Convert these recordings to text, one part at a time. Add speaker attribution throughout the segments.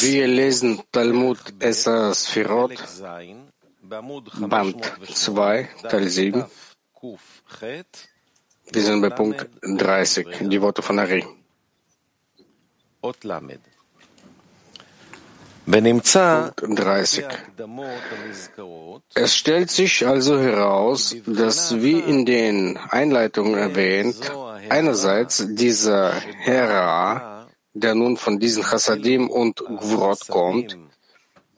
Speaker 1: Wir lesen Talmud Esser Sfirot, Band 2, Teil 7. Wir sind bei Punkt 30, die Worte von Ari. Punkt 30. Es stellt sich also heraus, dass wie in den Einleitungen erwähnt, einerseits dieser Hera der nun von diesen Chassadim und Gvurot kommt,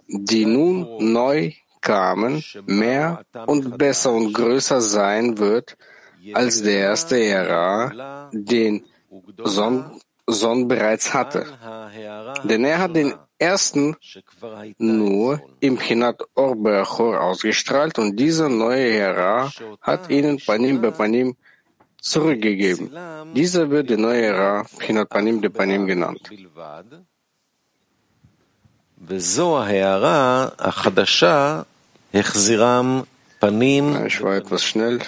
Speaker 1: die nun neu kamen, mehr und besser und größer sein wird als der erste Ära, den Son, Son bereits hatte. Denn er hat den ersten nur im Chinat Orbeachor ausgestrahlt und dieser neue Ära hat ihnen Panim bei Panim zurückgegeben. Dieser wird der neue Ra Pchinat Panim de Panim genannt. Ich war etwas schnell.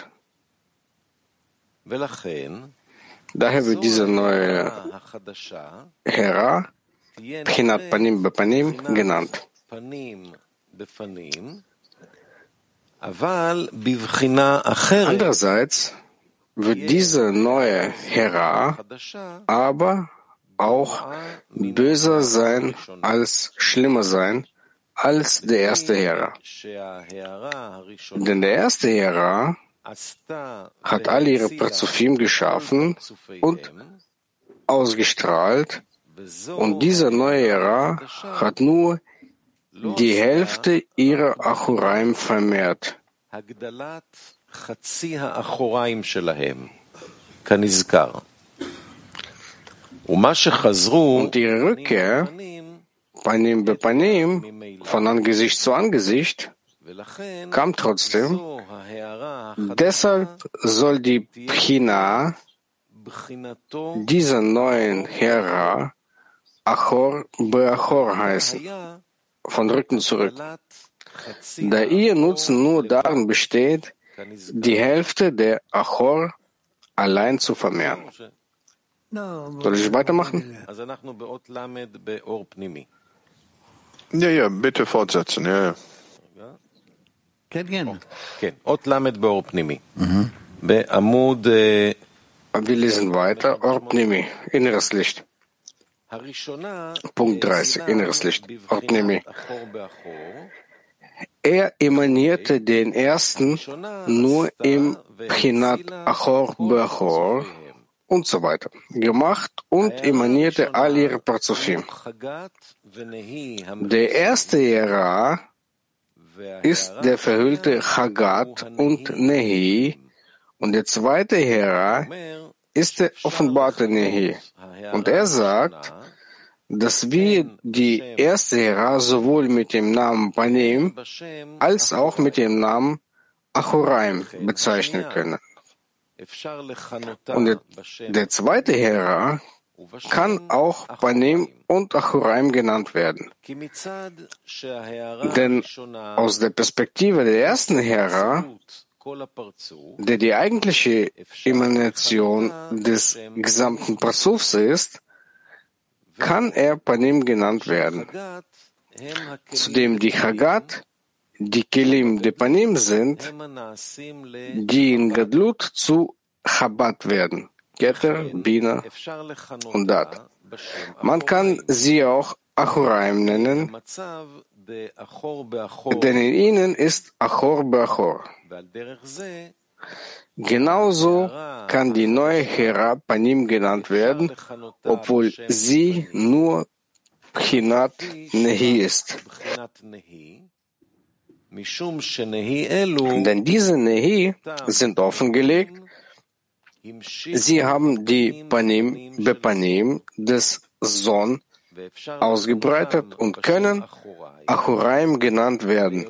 Speaker 1: Daher wird dieser neue Hera Pchinat Panim Bepanim genannt. Andererseits wird diese neue Hera aber auch böser sein als schlimmer sein als der erste Hera. Denn der erste Hera hat alle ihre Parzufim geschaffen und ausgestrahlt und dieser neue Hera hat nur die Hälfte ihrer Achuraim vermehrt. Und ihre Rückkehr, Panim be Panim, von Angesicht zu Angesicht, kam trotzdem. Deshalb soll die Pchina dieser neuen Hera Achor Beachor heißen, von Rücken zurück, da ihr Nutzen nur darin besteht, die Hälfte der Achor allein zu vermehren. Soll ich weitermachen?
Speaker 2: Ja, ja, bitte fortsetzen. Ja, ja.
Speaker 1: Wir lesen weiter. Orpnimi, inneres Licht. Punkt 30, inneres Licht. Orpnimi. Er emanierte den ersten nur im Pchinat Achor Beachor und so weiter. Gemacht und emanierte all ihre Parzufim. Der erste Ära ist der verhüllte Chagat und Nehi und der zweite Ära ist der offenbarte Nehi. Und er sagt, dass wir die erste Hera sowohl mit dem Namen Panim als auch mit dem Namen Achoraim bezeichnen können. Und der, der zweite Hera kann auch Panim und Achoraim genannt werden. Denn aus der Perspektive der ersten Hera, der die eigentliche Emanation des gesamten Prasufs ist, kann er Panim genannt werden. Zudem die Chagat, die Kelim de Panim sind, die in Gadlut zu Chabad werden. Getter, Bina und Dat. Man kann sie auch Achuraim nennen, denn in ihnen ist Achor Beachor. Genauso kann die neue Hera Panim genannt werden, obwohl sie nur Pchinat Nehi ist. Denn diese Nehi sind offengelegt, sie haben die Panim Bepanim des Son ausgebreitet und können Achuraim genannt werden,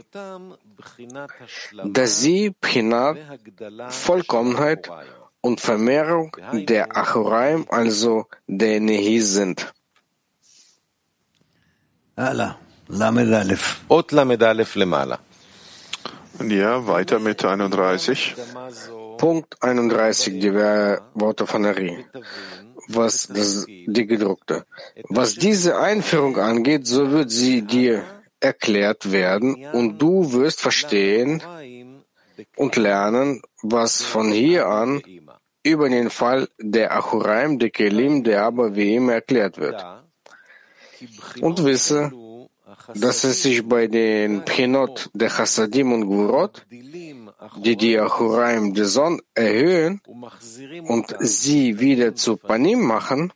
Speaker 1: dass sie Pchinat Vollkommenheit und Vermehrung der Achuraim, also der Nehi sind.
Speaker 2: Ja, weiter mit 31.
Speaker 1: Punkt 31, die Worte von Ari. Was das, die gedruckte. Was diese Einführung angeht, so wird sie dir erklärt werden und du wirst verstehen und lernen, was von hier an über den Fall der Achuraim, der Kelim, der aber wie immer erklärt wird. Und wisse, dass es sich bei den Prinot der Chassadim und Gurot, die die Achuraim der Sonne erhöhen und sie wieder zu Panim machen,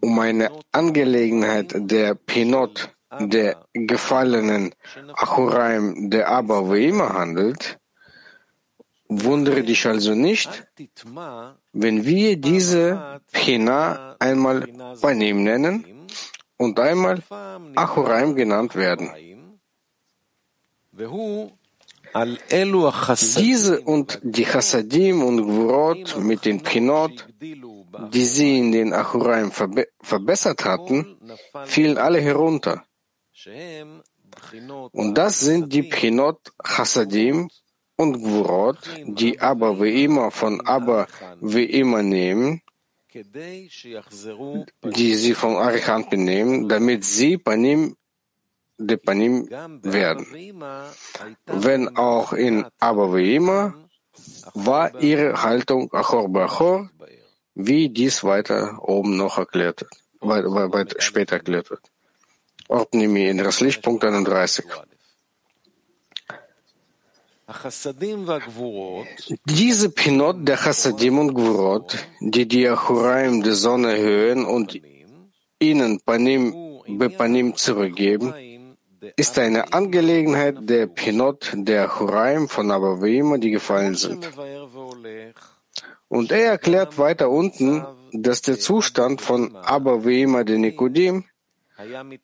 Speaker 1: um eine Angelegenheit der Pinot der gefallenen Achuraim der aber wie immer handelt, wundere dich also nicht, wenn wir diese Pina einmal Panim nennen und einmal Achuraim genannt werden. Diese und die Chassadim und Gvurot mit den Pinot, die sie in den Achuraim verbe verbessert hatten, fielen alle herunter. Und das sind die Pinot Chassadim und Gvurot, die aber wie immer von aber wie immer nehmen, die sie vom Archant benehmen, damit sie Panim de Panim werden. Wenn auch in aber wie immer war ihre Haltung Achor Bachor, wie dies weiter oben noch erklärt wird, weit, weit später erklärt wird. Ordnimi in das Lichtpunkt 31. Diese Pinot der Chassadim und Gvurot, die die Achuraim der Sonne erhöhen und ihnen Panim Bepanim zurückgeben, ist eine Angelegenheit der Pinot der Achuraim von Abavima, die gefallen sind. Und er erklärt weiter unten, dass der Zustand von Abavima de Nikodim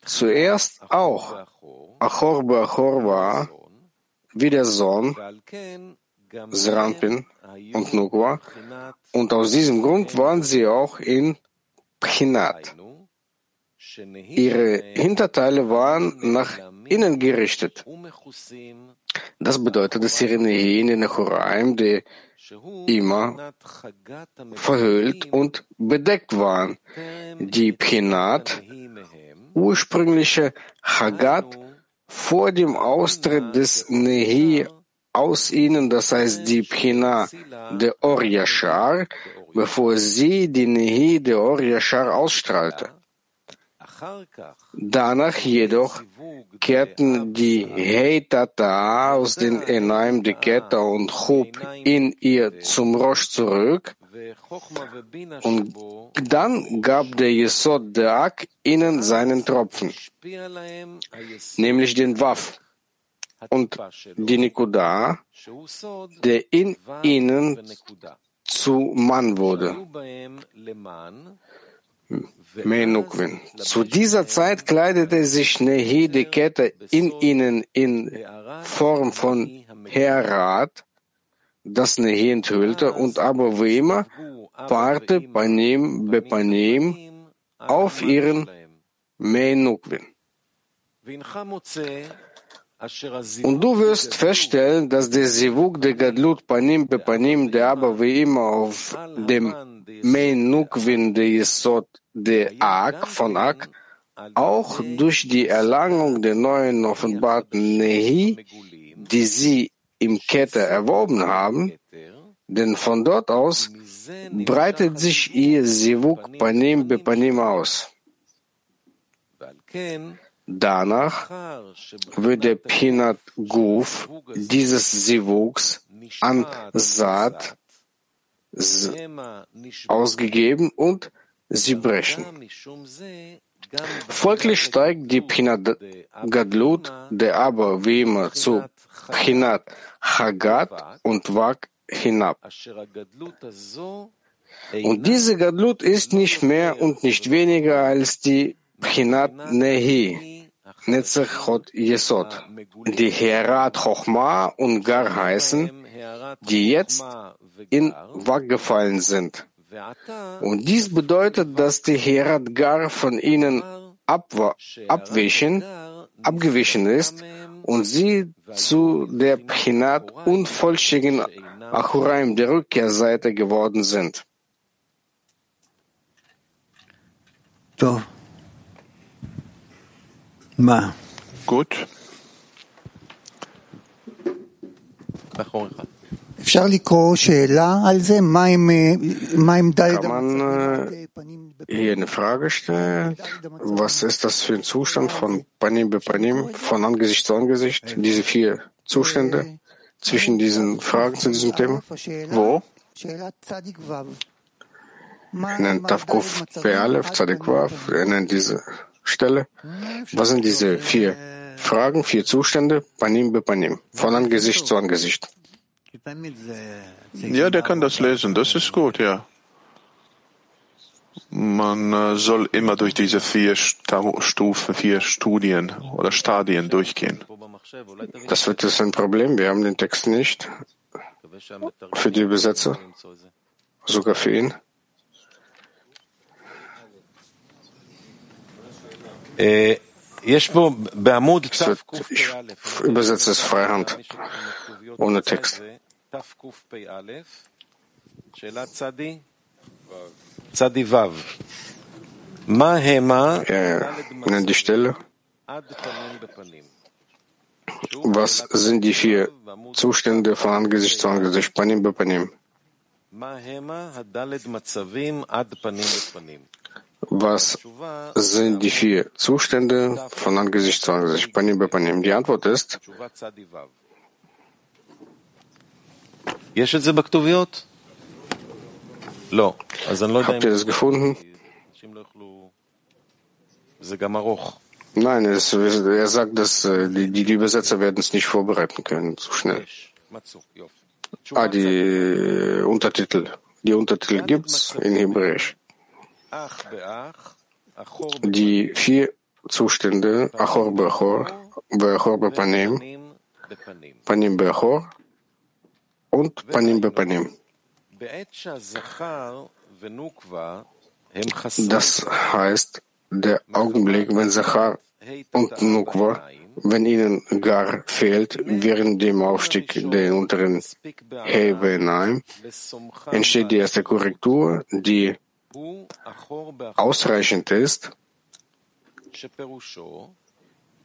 Speaker 1: zuerst auch Achor Beachor war, wie der Sohn, Serampin und Nukwa, und aus diesem Grund waren sie auch in Pchinat. Ihre Hinterteile waren nach innen gerichtet. Das bedeutet, dass ihre Nähe in den Choraim, die immer verhüllt und bedeckt waren. Die Pchinat, ursprüngliche Hagat, vor dem Austritt des Nehi aus ihnen, das heißt die Pchina der Or Yashar, bevor sie die Nehi der Or Yashar ausstrahlte. Danach jedoch kehrten die Heitata aus den Enaim de Keta und Chub in ihr zum Rosh zurück, und dann gab der Yesod der Ak ihnen seinen Tropfen, nämlich den Waff und die Nikuda, der in ihnen zu Mann wurde. Menukvin. Zu dieser Zeit kleidete sich Nehi die Kette in ihnen in Form von Herat, das Nehi enthüllte und aber wie immer paarte Panim Bepanim auf ihren Menukvin. Und du wirst feststellen, dass der Sivuk der Gadlut Panim Bepanim, der aber wie immer auf dem Menukvin der Yesod der Ak von Ak, auch durch die Erlangung der neuen offenbarten Nehi, die sie im Kette erworben haben, denn von dort aus breitet sich ihr Sivuk Panim Bepanim aus. Danach wird der Pinat Guf dieses Sivuks an Saat ausgegeben und sie brechen. Folglich steigt die Pinat Gadlut, der aber wie immer zu Pinat Hagat und Wak hinab. Und diese Gadlut ist nicht mehr und nicht weniger als die Pinat Nehi, Netzachot Yesod, die Herat Chochma und Gar heißen, die jetzt in Wak gefallen sind. Und dies bedeutet, dass die Herat gar von ihnen abwischen, abgewichen ist und sie zu der Pchinat unvollständigen Achuraim der Rückkehrseite geworden sind.
Speaker 3: So. Ma.
Speaker 2: Gut.
Speaker 3: Mach
Speaker 1: kann man äh, hier eine Frage stellen? Was ist das für ein Zustand von Panim Bepanim, von Angesicht zu Angesicht? Diese vier Zustände zwischen diesen Fragen zu diesem Thema? Wo? Er nennt Tavkuf Bealef, Zadikwav, er nennt diese Stelle. Was sind diese vier Fragen, vier Zustände? Panim Bepanim, von Angesicht zu Angesicht.
Speaker 2: Ja, der kann das lesen. Das ist gut, ja. Man äh, soll immer durch diese vier Stufen, vier Studien oder Stadien durchgehen.
Speaker 1: Das wird jetzt ein Problem. Wir haben den Text nicht für die Übersetzer, sogar für ihn. Ich übersetze es freihand, ohne Text. Äh, die Stelle.
Speaker 4: Also
Speaker 1: Was sind die vier Zustände von Angesicht zu Angesicht, Panim.
Speaker 4: Bepanim?
Speaker 1: Was sind die vier Zustände von Angesicht zu Angesicht, Panim. Bepanim? Die Antwort ist Habt ihr das gefunden? Nein, es, er sagt, dass die, die Übersetzer werden es nicht vorbereiten können, zu schnell. Ah, die Untertitel. Die Untertitel gibt es in Hebräisch. Die vier Zustände, Achor Bechor, Bechor Bepanim, Panim Bechor, und Panim Bepanim. Das heißt, der Augenblick, wenn Zachar und Nukwa, wenn ihnen Gar fehlt, während dem Aufstieg der unteren
Speaker 4: Hebenaim,
Speaker 1: entsteht die erste Korrektur, die ausreichend ist,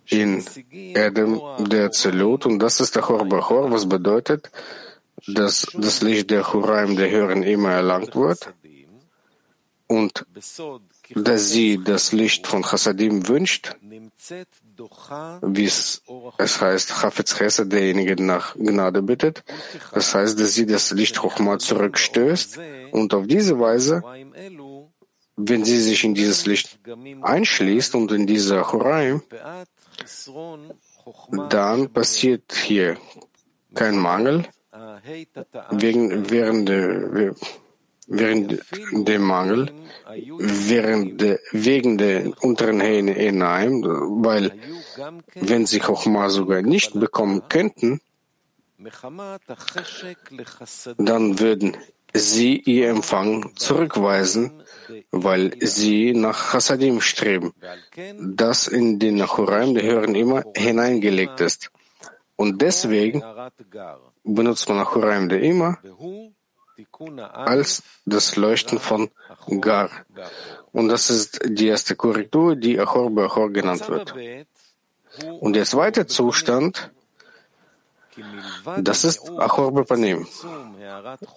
Speaker 1: in Edem der Zelot, und das ist der Horbachor, was bedeutet, dass das Licht der Huraim der Hören, immer erlangt wird und dass sie das Licht von Hasadim wünscht, wie es, es heißt, Hafiz Chesed, derjenige nach Gnade bittet. Das heißt, dass sie das Licht Chochma zurückstößt und auf diese Weise, wenn sie sich in dieses Licht einschließt und in
Speaker 4: dieser Huraim,
Speaker 1: dann passiert hier kein Mangel Wegen, während, während dem Mangel, während wegen der unteren Hähne eh hinein, weil wenn sie Chochma sogar nicht bekommen könnten, dann würden sie ihr Empfang zurückweisen, weil sie nach Hasadim streben, das in den Nachuraim der Hören immer hineingelegt ist. Und deswegen benutzt man Achoraim de immer als das Leuchten von Gar. Und das ist die erste Korrektur, die Achor bei Achor
Speaker 4: genannt
Speaker 1: wird. Und der zweite Zustand, das ist Achor Bepanim,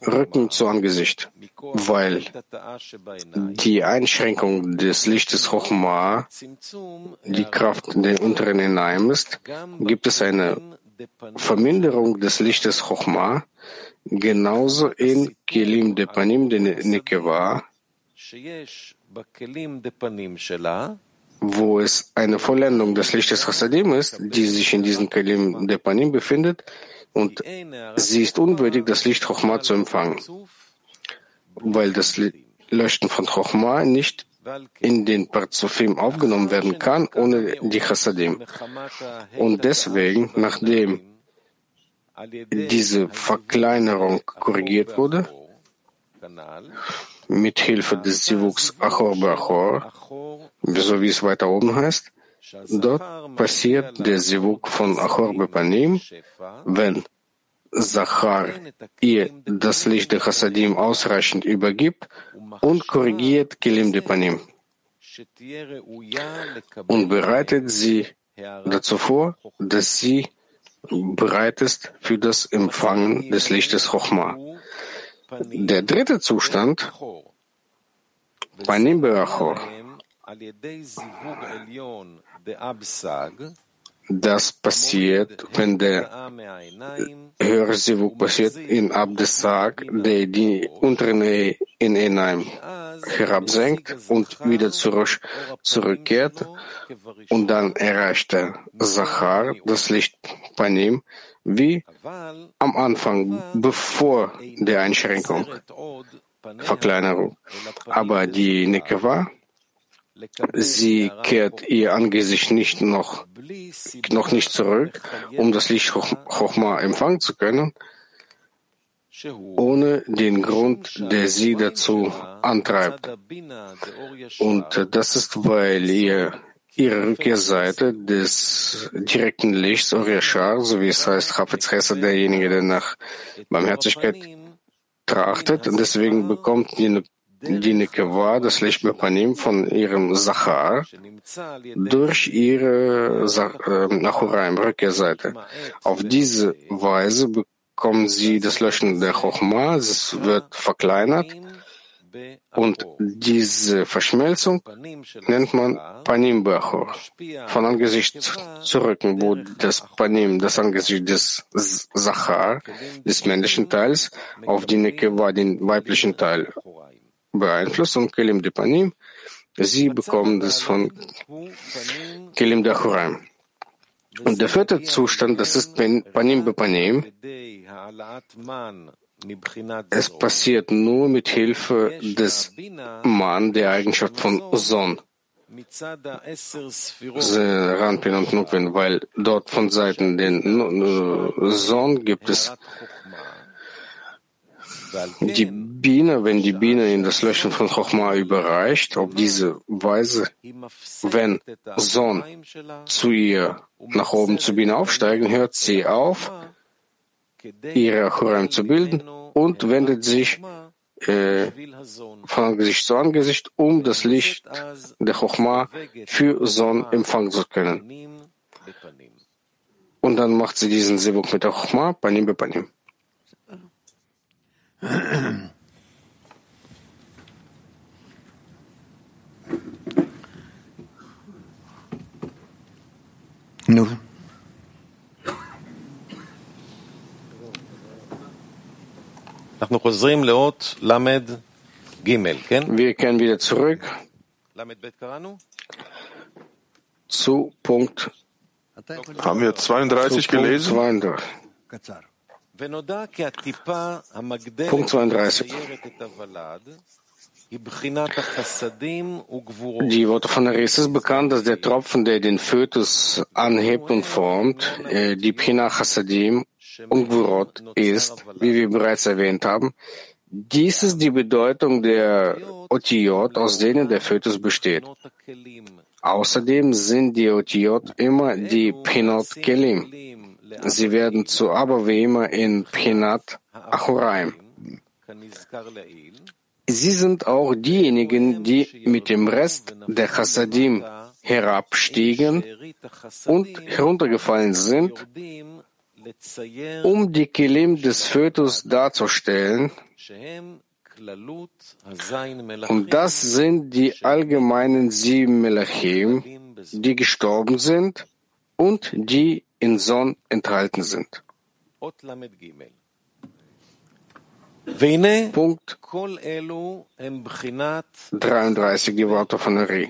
Speaker 1: Rücken zu Angesicht, weil die Einschränkung des Lichtes
Speaker 4: Hochma,
Speaker 1: die Kraft der unteren Enaim ist, gibt es eine Verminderung des Lichtes Chochma genauso in Kelim Depanim de
Speaker 4: ne-, Nekeva,
Speaker 1: wo es eine Vollendung des Lichtes Chassadim ist, die sich in diesem Kelim Depanim befindet, und sie ist unwürdig, das Licht Chochma zu empfangen, weil das Leuchten von Chochma nicht in den Parzufim aufgenommen werden kann, ohne die Chassadim. Und deswegen, nachdem diese Verkleinerung korrigiert wurde, mit Hilfe des Zivuks Achor
Speaker 4: Bachor,
Speaker 1: so wie es weiter oben heißt, dort passiert der Zivuk von Achor Bepanim, wenn Zachar ihr das Licht der Chassadim ausreichend übergibt und korrigiert Kelim Depanim und bereitet sie dazu vor, dass sie bereit ist für das Empfangen des Lichtes Chochma. Der dritte Zustand, Panim Beachor, das passiert, wenn der Hörsivuk passiert in Abdesag, der die unteren in Enaim herabsenkt und wieder zurück, zurückkehrt und dann erreicht der Sachar das Licht Panim wie am Anfang, bevor der Einschränkung, Verkleinerung. Aber die Nekeva Sie kehrt ihr Angesicht nicht noch, noch nicht zurück, um das Licht Chochma empfangen zu können, ohne den Grund, der sie dazu antreibt. Und das ist, weil ihr ihre Rückkehrseite des direkten Lichts, Oriashar, so wie es heißt, Chafetz Chesed, derjenige, der nach Barmherzigkeit trachtet, und deswegen bekommt die die Nekeva, das Licht Bepanim von ihrem Sachar, durch ihre äh, Nachuraim, Rückkehrseite. Auf diese Weise bekommen sie das Löschen der Chochma, es wird verkleinert und diese Verschmelzung nennt man Panim Bechor. Von Angesicht zu wo das Panim, das Angesicht des Sachar, des männlichen Teils, auf die Nekeva, den weiblichen Teil beeinflusst und Kelim de Panim, sie bekommen das von Kelim de Achoraim. Und der vierte Zustand, das ist Panim be Panim. Es passiert nur mit Hilfe des Man, der Eigenschaft von Son. Ranpin und Nukvin, weil dort von Seiten den Son gibt es die Biene, wenn die Biene in das Löschen von Chochma überreicht, auf diese Weise, wenn Sohn zu ihr nach oben zu Biene aufsteigen, hört sie auf, ihre Achurim zu bilden und wendet sich äh, von Angesicht zu Angesicht, um das Licht der Chochma für Sohn empfangen zu können. Und dann macht sie diesen Sivuk mit der Chochma, Panim be
Speaker 4: nur.
Speaker 1: Wir kehren wieder zurück zu Punkt.
Speaker 2: Haben wir 32 gelesen?
Speaker 1: 32. Punkt 32. Die Worte von Aris ist bekannt, dass der Tropfen, der den Fötus anhebt und formt, äh, die Pina Chassadim und Gvurot ist, wie wir bereits erwähnt haben. Dies ist die Bedeutung der Otiot, aus denen der Fötus besteht. Außerdem sind die Otiot immer die Pinot Kelim. Sie werden zu immer in Pinat Achoraim. Sie sind auch diejenigen, die mit dem Rest der Chassadim herabstiegen und heruntergefallen sind, um die Kelim des Fötus darzustellen. Und das sind die allgemeinen sieben Melachim, die gestorben sind und die in Son enthalten sind. Punkt 33, die Worte von Re.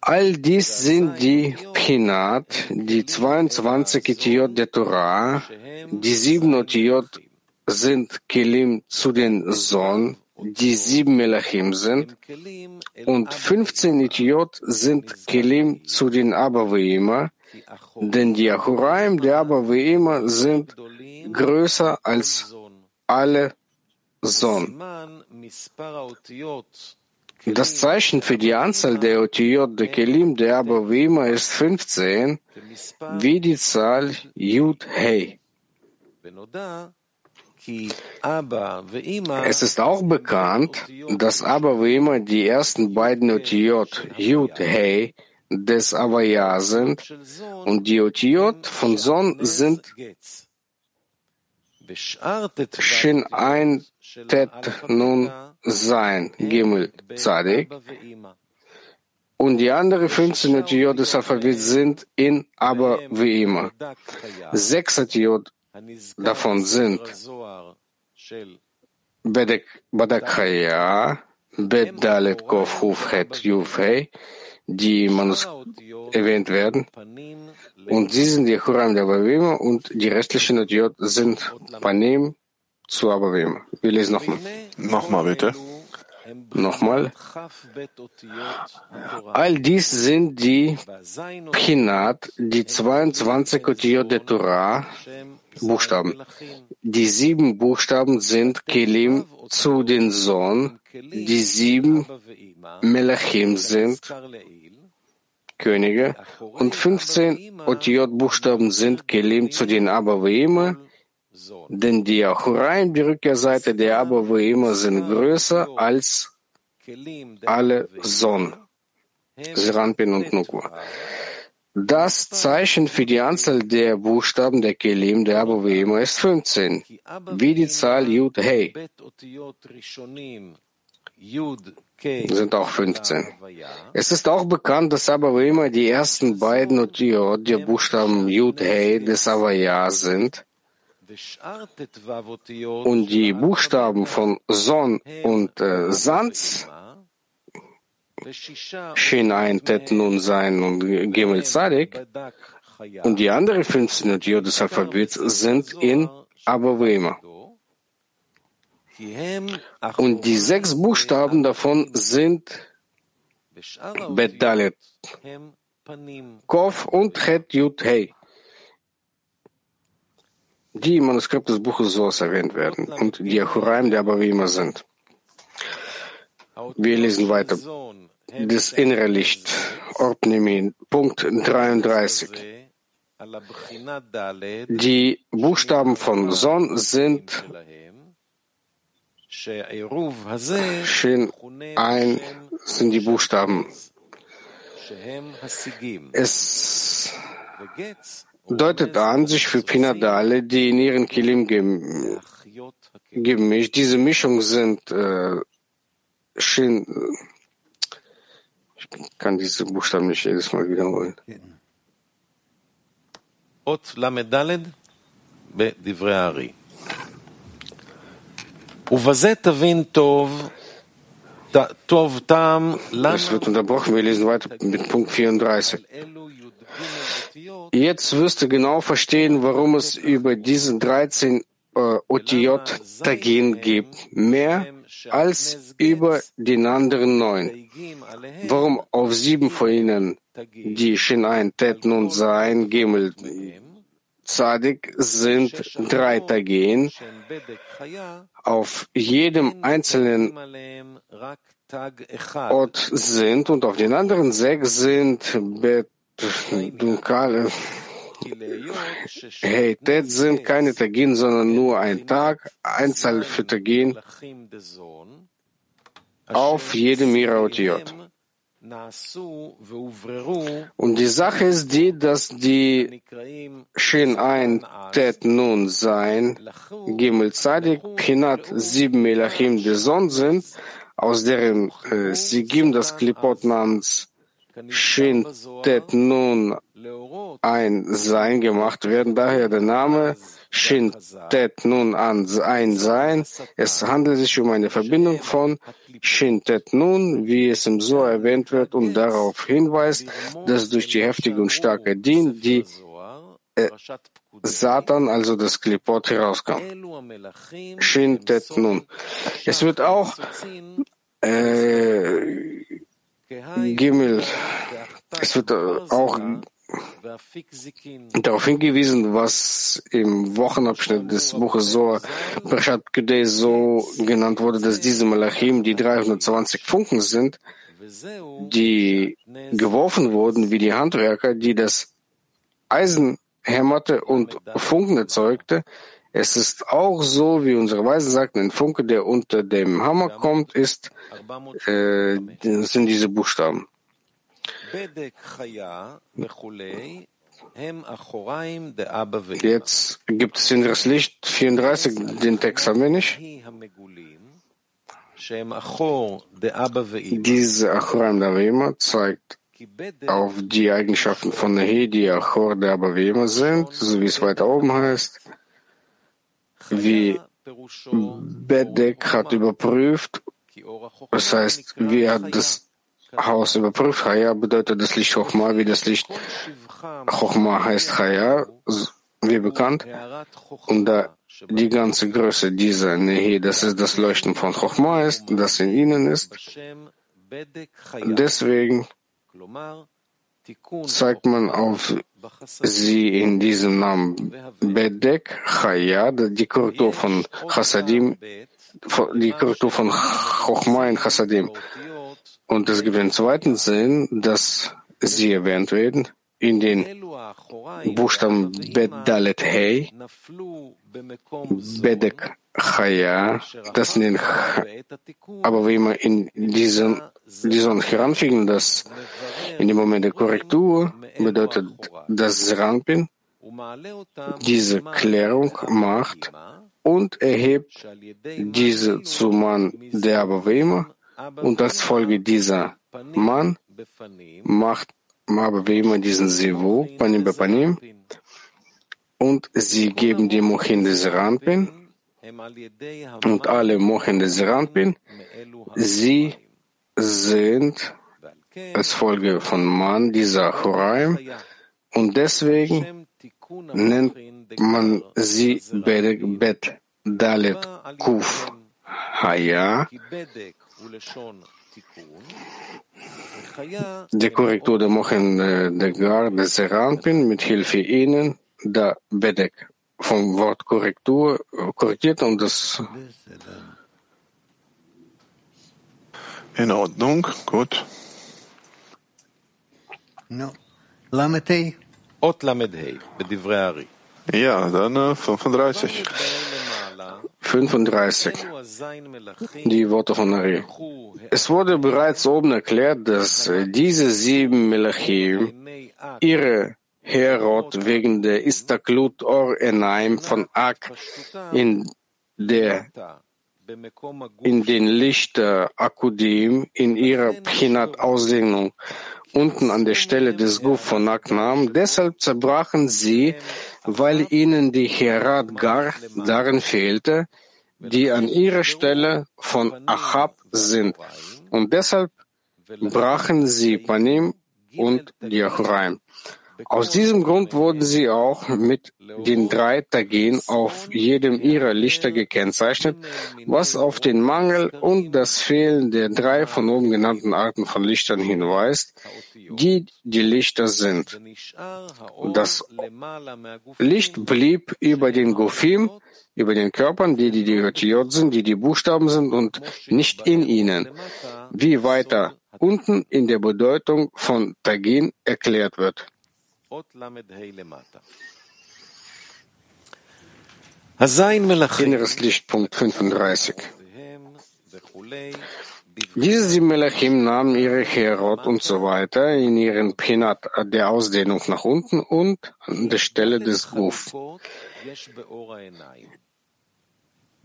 Speaker 1: All dies sind die Pinat, die 22 Etiot der Torah, die sieben Etiot sind Kelim zu den Sohn, die sieben Melachim sind, und 15 Etiot sind Kelim zu den Abavima, denn die Achuraim der Abaveima sind größer als alle Son. Das Zeichen für die Anzahl der Otiyot der Kelim der Abavima ist 15, wie die Zahl Yud Hey. Es ist auch bekannt, dass Abavima die ersten beiden Otiyot Yud Hey des Avaya sind und die Otiyot von Son sind Shin ein Tet Nun Sein Gimel Zadik und die anderen 15 Otiyot des Alphabets sind in aber wie immer. Sechs Otiyot davon sind Bedek Badakaya, Bet Dalet Kof Huf Het Yuf Hei, die Manuskript erwähnt werden. Und sie sind die Huram der Abavima und die restlichen Otiyot sind Panim zu Abavima. Wir lesen nochmal.
Speaker 2: Nochmal bitte.
Speaker 1: Nochmal. All dies sind die Pchinat, die 22 Otiyot der Torah, Buchstaben. Die sieben Buchstaben sind Kelim zu den Sohn, die sieben Melachim sind Könige und 15 Otiyot-Buchstaben sind Kelim zu den Abavima, denn die Achuraim, die Rückkehrseite der Abavima, sind größer als alle Son, Serampin und Nukwa. Das Zeichen für die Anzahl der Buchstaben der Kelim der Abavima ist 15, wie die Zahl Yud Hey sind auch 15. Es ist auch bekannt, dass Abavima die ersten beiden Otiyot der Buchstaben Yud Hey des Avaya sind und die Buchstaben von Son und äh, Shin ein Tet Nun Sein und Gimel Zadik und die anderen 15 Otiyot des Alphabets sind in Abavima. Und die sechs Buchstaben davon sind Bedalet, Kof und Het Yud Hey, die im Manuskript des Buches Soos erwähnt werden und die Achuraim der Abavima sind. Wir lesen weiter. Das innere Licht, Ordnemin, Punkt 33. Die Buchstaben von Son sind ein sind die Buchstaben. Es deutet an, sich für Pinadale, die in ihren Kilim gem gemischt. Diese Mischung sind äh, Shin. Ich kann diese Buchstaben nicht jedes Mal wiederholen.
Speaker 4: אות ל"ד בדברי הארי. ובזה תבין טוב,
Speaker 1: es wird unterbrochen. Wir lesen weiter mit Punkt 34. Jetzt wirst du genau verstehen, warum es über diesen 13 äh, Otiot Tagin gibt. Mehr als über den anderen neun. Warum auf sieben von ihnen, die Shinein, Tet, Nun, Sein, Gimel, Zadik sind drei Tagin. Auf jedem einzelnen Ort sind und auf den anderen sechs sind Bet Hey, Tet sind keine Tagin, sondern nur ein Tag, Einzahl für Tagin auf jedem ihrer
Speaker 4: Otiot.
Speaker 1: Und die Sache ist die, dass die Shin Ein Tet Nun Sein Gimel Zadik, Pinat, sieben Melachim, die Sonne sind, aus deren äh, Sigim das Klipot namens Shin Tet Nun ein Sein gemacht werden. Daher der Name Shintet nun an ein Sein. Es handelt sich um eine Verbindung von Shintet nun, wie es im So erwähnt wird und darauf hinweist, dass durch die heftige und starke Dien die äh, Satan, also das Klipot, herauskam. Shintet nun. Es wird auch äh, Gimel, es wird auch darauf hingewiesen, was im Wochenabschnitt des Buches Kudei so genannt wurde, dass diese Malachim die 320 Funken sind, die geworfen wurden wie die Handwerker, die das Eisen hämmerte und Funken erzeugte. Es ist auch so, wie unsere Weisen sagten, ein Funke, der unter dem Hammer kommt, ist, äh, sind diese Buchstaben. Jetzt gibt es in das Licht 34, den Text haben wir nicht. Diese Achoraim der Avima zeigt auf die Eigenschaften von Nehi, die Achor der Abavima sind, so wie es weiter oben heißt, wie Bedek hat überprüft, das heißt, wie hat das Haus überprüft, Chaya bedeutet das Licht Chochma, wie das Licht Chochma heißt Chaya, wie bekannt, und da die ganze Größe dieser Nehi, das ist das Leuchten von Chochma ist, das in ihnen ist. Deswegen zeigt man auf sie in diesem Namen Bedek Chaya, die Korrektur von Chassadim, die Korrektur von Chochma in Chassadim. Und es gibt einen zweiten Sinn, dass sie erwähnt werden in den Buchstaben Bet Dalet Hey, Bedek Chaya, das sind den aber wie immer in diesen, diesen heranfügen, dass in dem Moment der Korrektur bedeutet, dass Seranpin diese Klärung macht und erhebt diese zu Mann der Abavema und als Folge dieser Mann macht Abavema diesen Sivu, Panim Bepanim, und sie geben die Mochin des Seranpin und alle Mochin des Seranpin, sie sind als Folge von Mann dieser Choraim und deswegen nennt man sie Bet Dalet Kuf Haya, die Korrektur der Mochen äh, de Gar Serampin mit Hilfe ihnen da Bedeck vom Wort Korrektur äh, korrigiert und das
Speaker 2: in Ordnung, gut.
Speaker 3: No.
Speaker 4: Lamed Ot Lamed
Speaker 2: Ja, dann äh, 35.
Speaker 1: 35. Die Worte von Ari. Es wurde bereits oben erklärt, dass äh, diese sieben Melachim ihre Herod wegen der Istaklut Or Enaim von Ak in der in den Lichter Akudim in ihrer Pchinat-Ausdehnung unten an der Stelle des Guf von Ak nahm. Deshalb zerbrachen sie, weil ihnen die Herat Gar darin fehlte, die an ihrer Stelle von Achab sind. Und deshalb brachen sie Panim und Diachraim. Aus diesem Grund wurden sie auch mit den drei Tagen auf jedem ihrer Lichter gekennzeichnet, was auf den Mangel und das Fehlen der drei von oben genannten Arten von Lichtern hinweist, die die Lichter sind. Das Licht blieb über den Gufim, über den Körpern, die die Diotiyot sind, die die Buchstaben sind und nicht in ihnen, wie weiter unten in der Bedeutung von Tagin erklärt wird. Inneres Lichtpunkt 35. Diese sieben Melachim nahmen ihre Herod und so weiter in ihren Pinat der Ausdehnung nach unten und an der Stelle des Guf.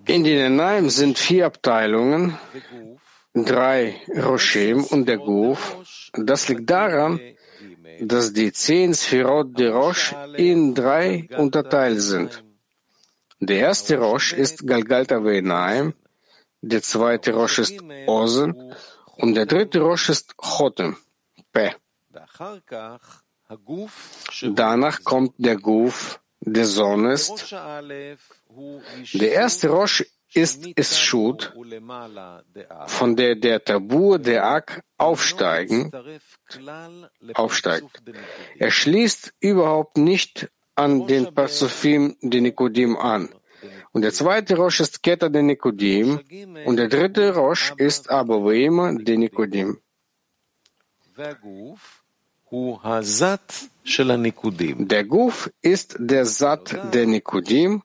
Speaker 1: In den Enaim sind vier Abteilungen, drei Roshem und der Guf. Das liegt daran, dass die zehn Sphirot de Rosh in drei unterteilt sind. Der erste Rosh ist Galgalta Ve'enaim, der zweite Rosh ist Ozen und der dritte Rosh ist Chotem, Pe. Danach kommt der Guf, der Sohn ist. Der erste Rosh ist es Schut, von der der Tabur der Ak aufsteigen, aufsteigt. Er schließt überhaupt nicht an den Parzufim de Nikodim an. Und der zweite Rosh ist Keta de Nikodim und der dritte Rosh ist Abovema de Nikodim. Der Guf ist der Sat der Nikodim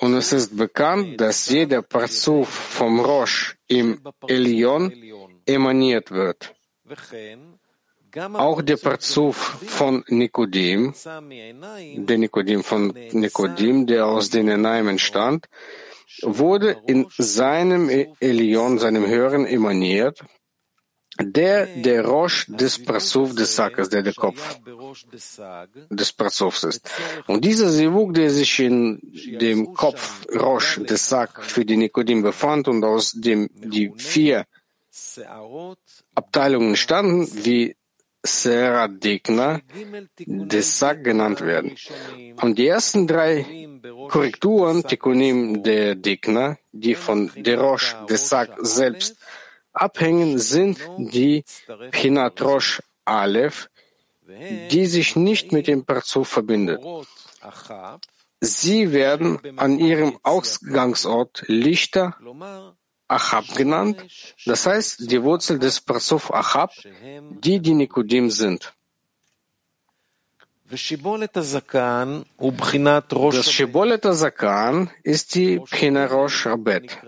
Speaker 1: und es ist bekannt, dass jeder Parzuf vom Rosh im Elion emaniert wird. Auch der Parzuf von Nikodim, der Nikodim von Nikodim, der aus den Enaim entstand, wurde in seinem Elion, seinem Hören emaniert der der Rosh des Prasuf des Sackers, der der Kopf des Prasufs ist. Und dieser Sivuk, der sich in dem Kopf Rosh des Sack für die Nikodim befand und aus dem die vier Abteilungen standen, wie Sera Dikna des Sack genannt werden. Und die ersten drei Korrekturen, Tikunim der Dikna, die von der Rosh des Sack selbst abhängen, sind die Pinatrosh Aleph, die sich nicht mit dem Parzuf verbindet. Sie werden an ihrem Ausgangsort Lichter Achab genannt, das heißt die Wurzel des Parzuf Achab, die die Nikodim sind. Das Shibolet Azakan ist die Pinarosh Abed.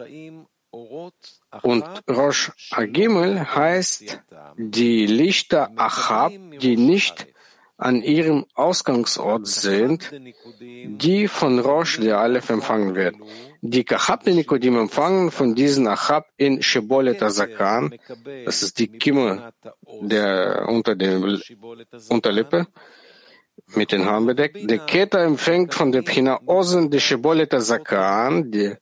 Speaker 1: Und Rosh Agimel heißt die Lichter Achab, die nicht an ihrem Ausgangsort sind, die von Rosh der Aleph empfangen werden. Die Kachab der Nikodim empfangen von diesen Achab in Shebolet Azakan, das ist die Kimme der unter der Unterlippe, mit den Haaren bedeckt. Der Keter empfängt von der Pchina Osen die Shebolet Azakan, die,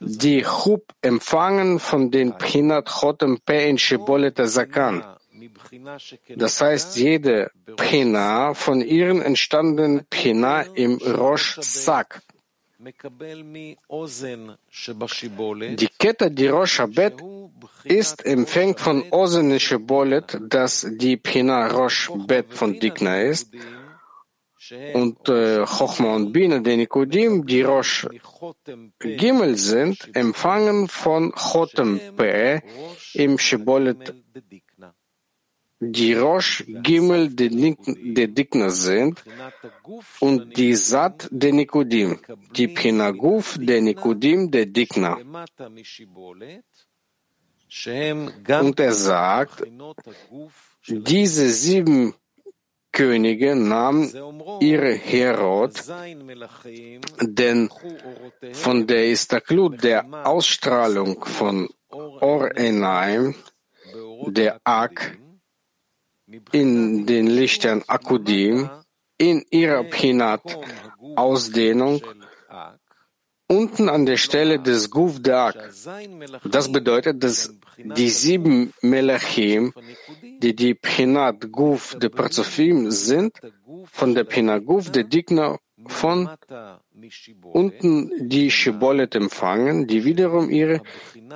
Speaker 1: die Chub empfangen von den Pchinat Chotem Pe in Shebolet Azakan. Das heißt, jede Pchina von ihren entstandenen Pchina im Rosh Sak. Die Kette, die Rosh Habet ist, empfängt von Ozen Shebolet, das die Pina Rosh Bet von Dikna ist, und äh, Chochma und Bina, der Nikodim, die Rosh Gimel sind, empfangen von Chotem Pe im Shebolet die Rosh Gimel der Dikna sind und die Sat der Nikodim, die Pinaguf der Nikodim der Dikna. Und er sagt, diese sieben Könige nahmen ihre Herod, denn von der Istaklut der Ausstrahlung von Or Enaim, der Ak, in den Lichtern Akudim, in ihrer Pinat Ausdehnung, unten an der Stelle des Guf Dak. Das bedeutet, dass die sieben Melachim, die die Pinat Guf de Parzufim sind, von der Pinat Guf de Digna von unten die Shibolet empfangen, die wiederum ihre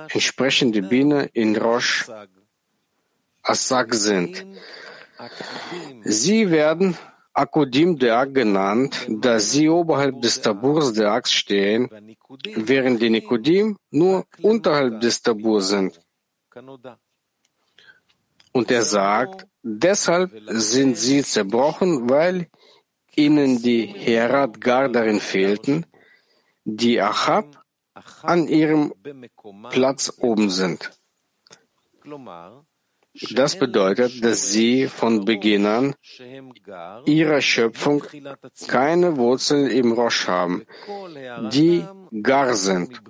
Speaker 1: entsprechende Biene in Rosh Asak sind. Sie werden Akudim Deak genannt, da sie oberhalb des Taburs Deaks stehen, während die Nikodim nur unterhalb des Taburs sind. Und er sagt, deshalb sind sie zerbrochen, weil ihnen die Herat gar darin fehlten, die Achab an ihrem Platz oben sind. Das bedeutet, dass sie von Beginn an ihrer Schöpfung keine Wurzel im Rosh haben, die gar sind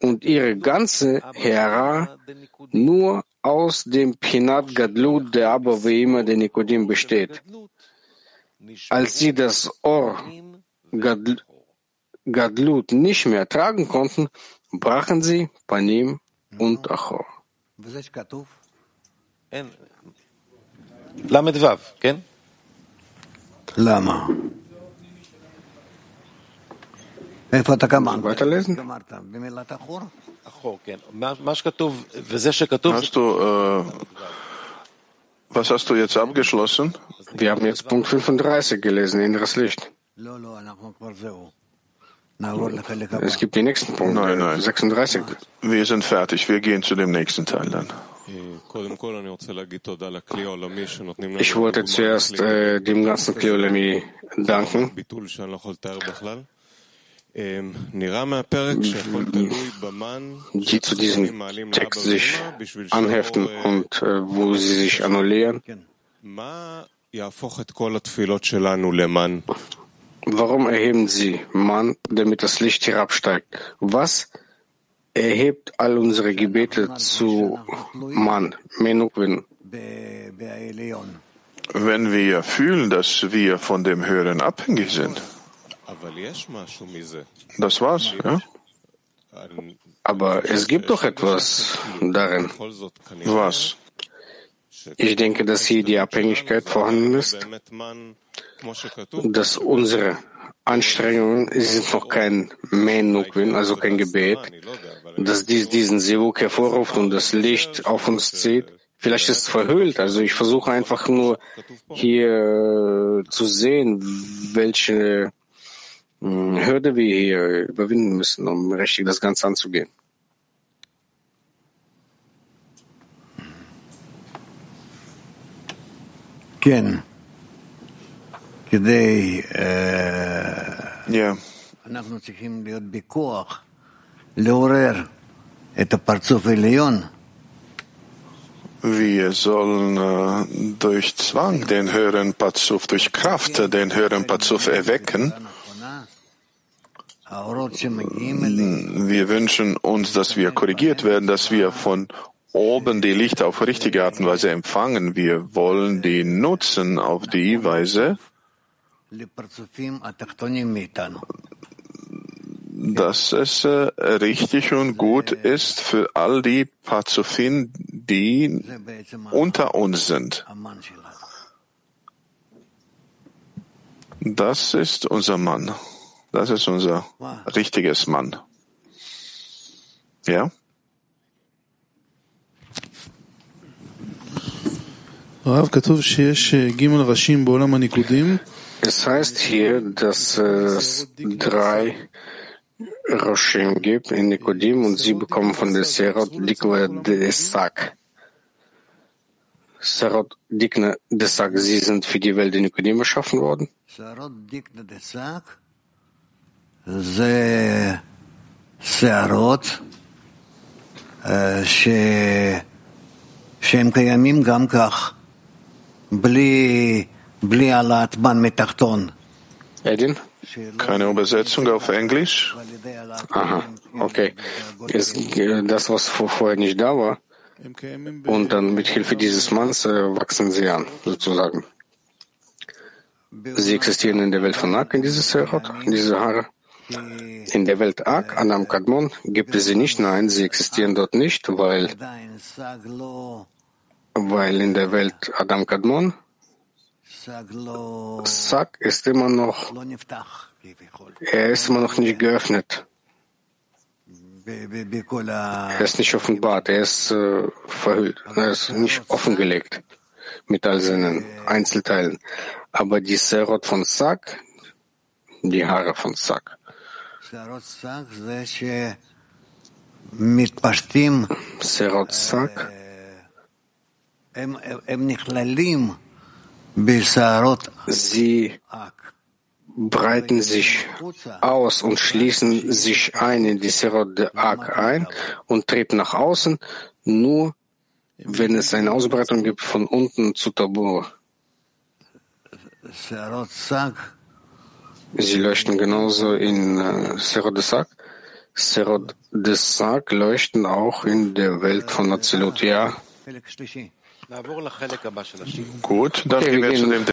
Speaker 1: und ihre ganze Hera nur aus dem Pinat Gadlut der Abaveima der Nikodim besteht. Als sie das Or Gadlut nicht mehr tragen konnten, brachen sie Panim und Achor.
Speaker 4: אין. ל"ו, כן?
Speaker 3: למה? איפה אתה גמרת?
Speaker 1: Weiterlesen?
Speaker 3: גמרת במילת החור?
Speaker 4: אחור, כן. מה מה שכתוב, וזה שכתוב,
Speaker 2: Hast du, äh, was hast du jetzt abgeschlossen?
Speaker 1: Wir haben jetzt Punkt 35 gelesen, inneres Licht.
Speaker 3: לא, לא, אנחנו כבר זהו. נעבור לחלק הבא.
Speaker 1: Es gibt den nächsten Punkt,
Speaker 2: Nein, nein.
Speaker 1: 36.
Speaker 2: Wir sind fertig. Wir gehen zu dem nächsten Teil dann.
Speaker 1: Ich wollte zuerst äh, dem ganzen Kliolami danken. die zu diesem Text sich anheften und äh, wo sie sich annullieren. Warum erheben sie Mann, damit das Licht hier absteigt? Was erhebt all unsere Gebete zu Mann,
Speaker 3: Menuhin.
Speaker 2: Wenn wir fühlen, dass wir von dem Höheren abhängig sind. Das war's, ja?
Speaker 1: Aber es gibt doch etwas darin.
Speaker 2: Was?
Speaker 1: Ich denke, dass hier die Abhängigkeit vorhanden ist, dass unsere Anstrengungen es ist noch kein Menukvin, also kein Gebet, dass dies diesen Sivuk hervorruft und das Licht auf uns zieht. Vielleicht ist es verhüllt, also ich versuche einfach nur hier äh, zu sehen, welche hm, Hürde wir hier überwinden müssen, um richtig das Ganze anzugehen.
Speaker 3: Gen.
Speaker 2: Ja. Wir sollen durch Zwang den höheren Patzuf, durch Kraft den höheren Patzuf erwecken.
Speaker 3: Mm,
Speaker 2: wir wünschen uns, dass wir korrigiert werden, dass wir von oben die Lichter auf richtige Art und Weise empfangen. Wir wollen die nutzen auf die Weise, dass es äh, richtig und gut ist für all die Pazufin, die
Speaker 3: זה בעצם
Speaker 2: unter uns sind.
Speaker 3: המן שלנו.
Speaker 2: Das ist unser Mann. Das ist unser richtiges Mann. Ja?
Speaker 5: הרב, כתוב שיש אה, ג' ראשים בעולם הניקודים,
Speaker 1: Es heißt hier, dass es drei Roshim gibt in Nikodim und sie bekommen von der Serot Dikwe de Sak. Serot Dikne de Sak, sie sind für die Welt in Nikodim erschaffen worden.
Speaker 3: שערות דיקנא דשק זה שערות אה, ש... שהם קיימים גם כך, בלי,
Speaker 1: Edin?
Speaker 2: Keine Übersetzung auf Englisch?
Speaker 1: Aha, okay. Ist äh, das, was vorher nicht da war. Und dann mit Hilfe dieses Manns äh, wachsen sie an, sozusagen. Sie existieren in der Welt von Ak, in dieser Serat, in dieser Haare. In der Welt Ak, Anam Kadmon, gibt es sie nicht. Nein, sie existieren dort nicht, weil, weil in der Welt Adam Kadmon Sack ist immer noch, er ist immer noch nicht geöffnet. Er ist nicht offenbart, er ist äh, verhüllt, er ist nicht offengelegt mit all seinen Einzelteilen. Aber die Serot von Sack, die Haare von
Speaker 3: Sack.
Speaker 1: Serot
Speaker 3: Sack
Speaker 1: Sie breiten sich aus und schließen sich ein in die Serot de Ak ein und treten nach außen, nur wenn es eine Ausbreitung gibt von unten zu
Speaker 3: Tabor.
Speaker 1: Sie leuchten genauso in äh, Serot de Sak. Serot de Sak leuchten auch in der Welt von Azilut, ja.
Speaker 2: Gut, dann
Speaker 1: okay,
Speaker 2: gehen
Speaker 1: wir
Speaker 2: zu dem